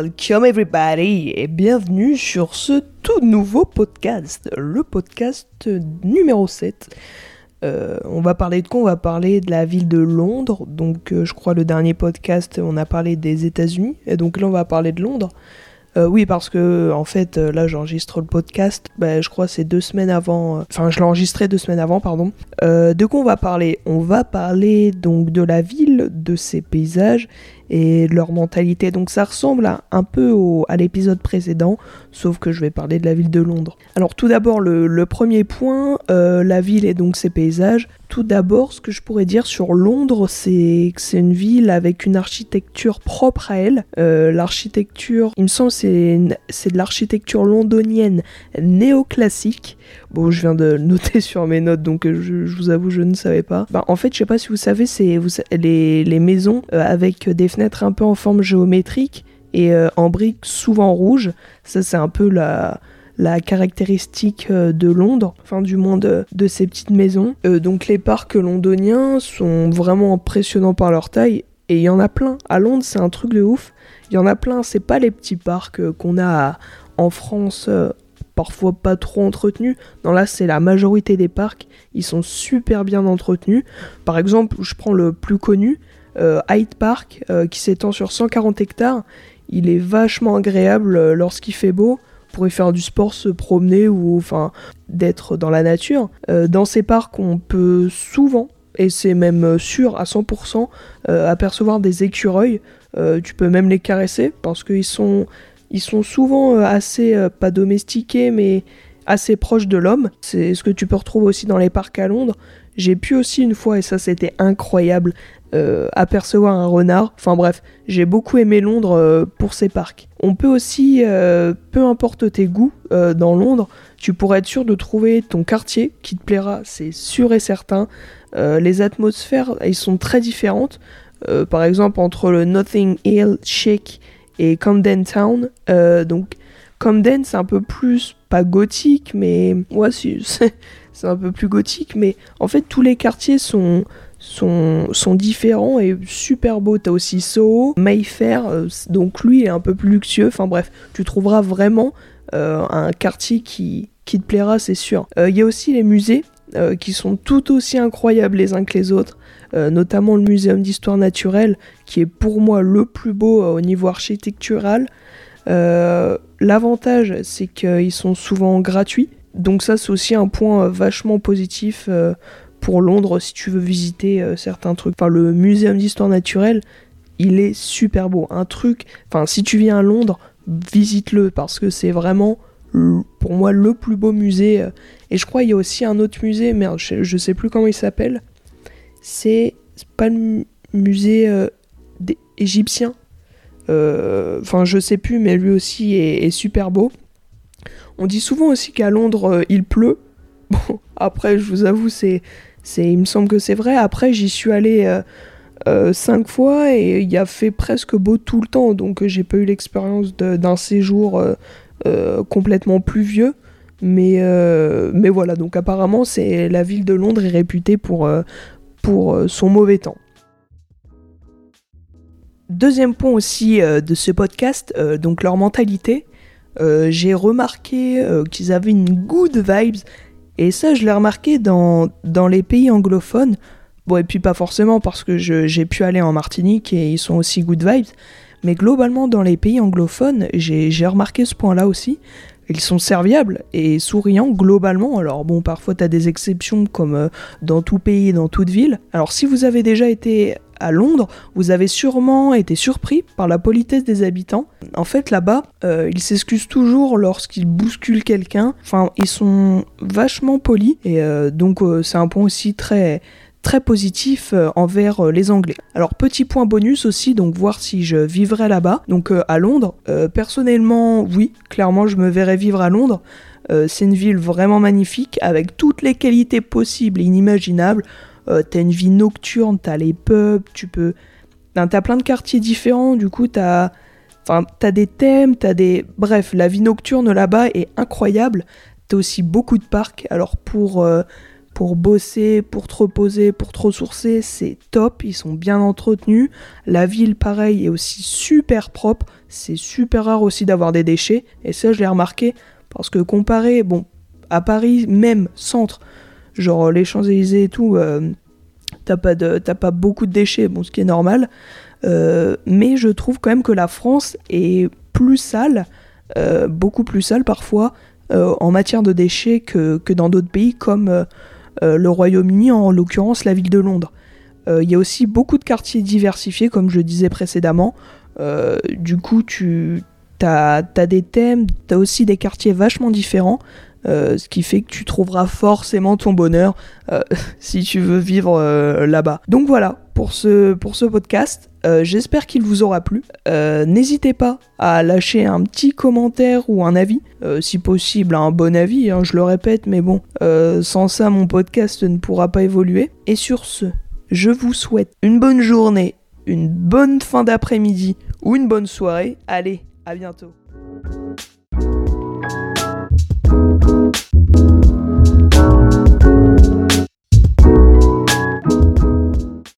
Welcome everybody et bienvenue sur ce tout nouveau podcast, le podcast numéro 7. Euh, on va parler de quoi? On va parler de la ville de Londres. Donc euh, je crois le dernier podcast on a parlé des États-Unis et donc là on va parler de Londres. Euh, oui, parce que en fait, là, j'enregistre le podcast. Bah, je crois c'est deux semaines avant. Enfin, je l'ai enregistré deux semaines avant, pardon. de quoi on va parler? On va parler donc de la ville, de ses paysages et leur mentalité. Donc ça ressemble un peu à l'épisode précédent, sauf que je vais parler de la ville de Londres. Alors tout d'abord le, premier point, euh, la ville et donc ses paysages. Tout d'abord, ce que je pourrais dire sur Londres, c'est que c'est une ville avec une architecture propre à elle. Euh, l'architecture, il me semble, c'est de l'architecture londonienne néoclassique. Bon, je viens de noter sur mes notes, donc euh, je, vous avoue, je ne savais pas. Bah, en fait, je sais pas si vous savez, c'est les, les, maisons avec des fenêtres un peu en forme géométrique et en briques souvent rouges. Ça, c'est un peu la la caractéristique euh, de Londres, enfin du monde de ces petites maisons. Euh, donc les parcs londoniens sont vraiment impressionnants par leur taille et il y en a plein. À Londres, c'est un truc de ouf. Il y en a plein, c'est pas les petits parcs euh, qu'on a en France parfois pas trop entretenus. Non là c'est la majorité des parcs, ils sont super bien entretenus. Par exemple, je prends le plus connu, Hyde Park, qui s'étend sur 140 hectares. Il est vachement agréable lorsqu'il fait beau pour y faire du sport, se promener ou enfin d'être dans la nature. Euh, dans ces parcs, on peut souvent, et c'est même sûr à 100%, euh, apercevoir des écureuils. Euh, tu peux même les caresser parce qu'ils sont, ils sont souvent assez, pas domestiqués, mais assez proches de l'homme. C'est ce que tu peux retrouver aussi dans les parcs à Londres. J'ai pu aussi une fois, et ça c'était incroyable, euh, apercevoir un renard. Enfin bref, j'ai beaucoup aimé Londres euh, pour ses parcs. On peut aussi, euh, peu importe tes goûts dans Londres, tu pourrais être sûr de trouver ton quartier qui te plaira, c'est sûr et certain. les atmosphères, elles sont très différentes. par exemple, entre le Nothing Hill Chic et Camden Town. donc, Camden, c'est un peu plus, pas gothique, mais. Ouais, c'est un peu plus gothique, mais en fait, tous les quartiers sont sont, différents et super beaux. T'as aussi Soho, Mayfair, euh, donc lui est un peu plus luxueux. Enfin bref, tu trouveras vraiment euh, un quartier qui, qui te plaira, c'est sûr. Il euh, y a aussi les musées qui sont tout aussi incroyables les uns que les autres. notamment le Muséum d'histoire naturelle, qui est pour moi le plus beau au niveau architectural. L'avantage, c'est qu'ils sont souvent gratuits. Donc ça, c'est aussi un point vachement positif pour Londres si tu veux visiter euh, certains trucs. Enfin, le muséum d'histoire naturelle, il est super beau. Un truc, enfin, si tu viens à Londres, visite-le parce que c'est vraiment pour moi le plus beau musée. Euh. Et je crois il y a aussi un autre musée, merde, je, sais plus comment il s'appelle. C'est pas le musée euh, égyptien. Enfin, je sais plus, mais lui aussi est super beau. On dit souvent aussi qu'à Londres il pleut. Bon, après, je vous avoue, c'est il me semble que c'est vrai. Après, j'y suis allé euh, euh, cinq fois et il y a fait presque beau tout le temps, donc euh, j'ai pas eu l'expérience d'un séjour complètement pluvieux. Mais, mais voilà, donc apparemment, c'est la ville de Londres est réputée pour, pour son mauvais temps. Deuxième point aussi de ce podcast, donc leur mentalité. j'ai remarqué qu'ils avaient une good vibes et ça, je l'ai remarqué dans, les pays anglophones. Bon, et puis pas forcément parce que j'ai pu aller en Martinique et ils sont aussi good vibes. Mais globalement, dans les pays anglophones, j'ai remarqué ce point-là aussi. Ils sont serviables et souriants globalement. Alors bon, parfois tu as des exceptions comme euh, dans tout pays, dans toute ville. Alors si vous avez déjà été à Londres, vous avez sûrement été surpris par la politesse des habitants. En fait, là-bas, euh, ils s'excusent toujours lorsqu'ils bousculent quelqu'un. Enfin, ils sont vachement polis et euh, donc c'est un point aussi très très positif envers les Anglais. Alors petit point bonus aussi, donc voir si je vivrais là-bas. Donc à Londres, personnellement, oui, clairement, je me verrais vivre à Londres. c'est une ville vraiment magnifique avec toutes les qualités possibles et inimaginables. Euh, t'as une vie nocturne, t'as les pubs, tu peux. t'as plein de quartiers différents, du coup t'as. Enfin, t'as des thèmes, t'as des. Bref, la vie nocturne là-bas est incroyable. T'as aussi beaucoup de parcs. Alors pour. Euh, pour bosser, pour te reposer, pour te ressourcer, c'est top, ils sont bien entretenus. La ville, pareil, est aussi super propre, c'est super rare aussi d'avoir des déchets, et ça je l'ai remarqué, parce que comparé, bon, à Paris, même centre, genre les Champs-Élysées et tout, euh, t'as pas, pas beaucoup de déchets, bon, ce qui est normal, euh, mais je trouve quand même que la France est plus sale, euh, beaucoup plus sale parfois, en matière de déchets que, que dans d'autres pays comme euh, le Royaume-Uni, en l'occurrence la ville de Londres. Euh, il y a aussi beaucoup de quartiers diversifiés, comme je disais précédemment. Euh, du coup, tu as, des thèmes, tu as aussi des quartiers vachement différents. ce qui fait que tu trouveras forcément ton bonheur si tu veux vivre là-bas. Donc voilà, pour ce, pour ce podcast. Euh, j'espère qu'il vous aura plu. Euh, n'hésitez pas à lâcher un petit commentaire ou un avis, euh, si possible un bon avis, hein, je le répète, mais bon, sans ça mon podcast ne pourra pas évoluer. Et sur ce, je vous souhaite une bonne journée, une bonne fin d'après-midi ou une bonne soirée. Allez, à bientôt.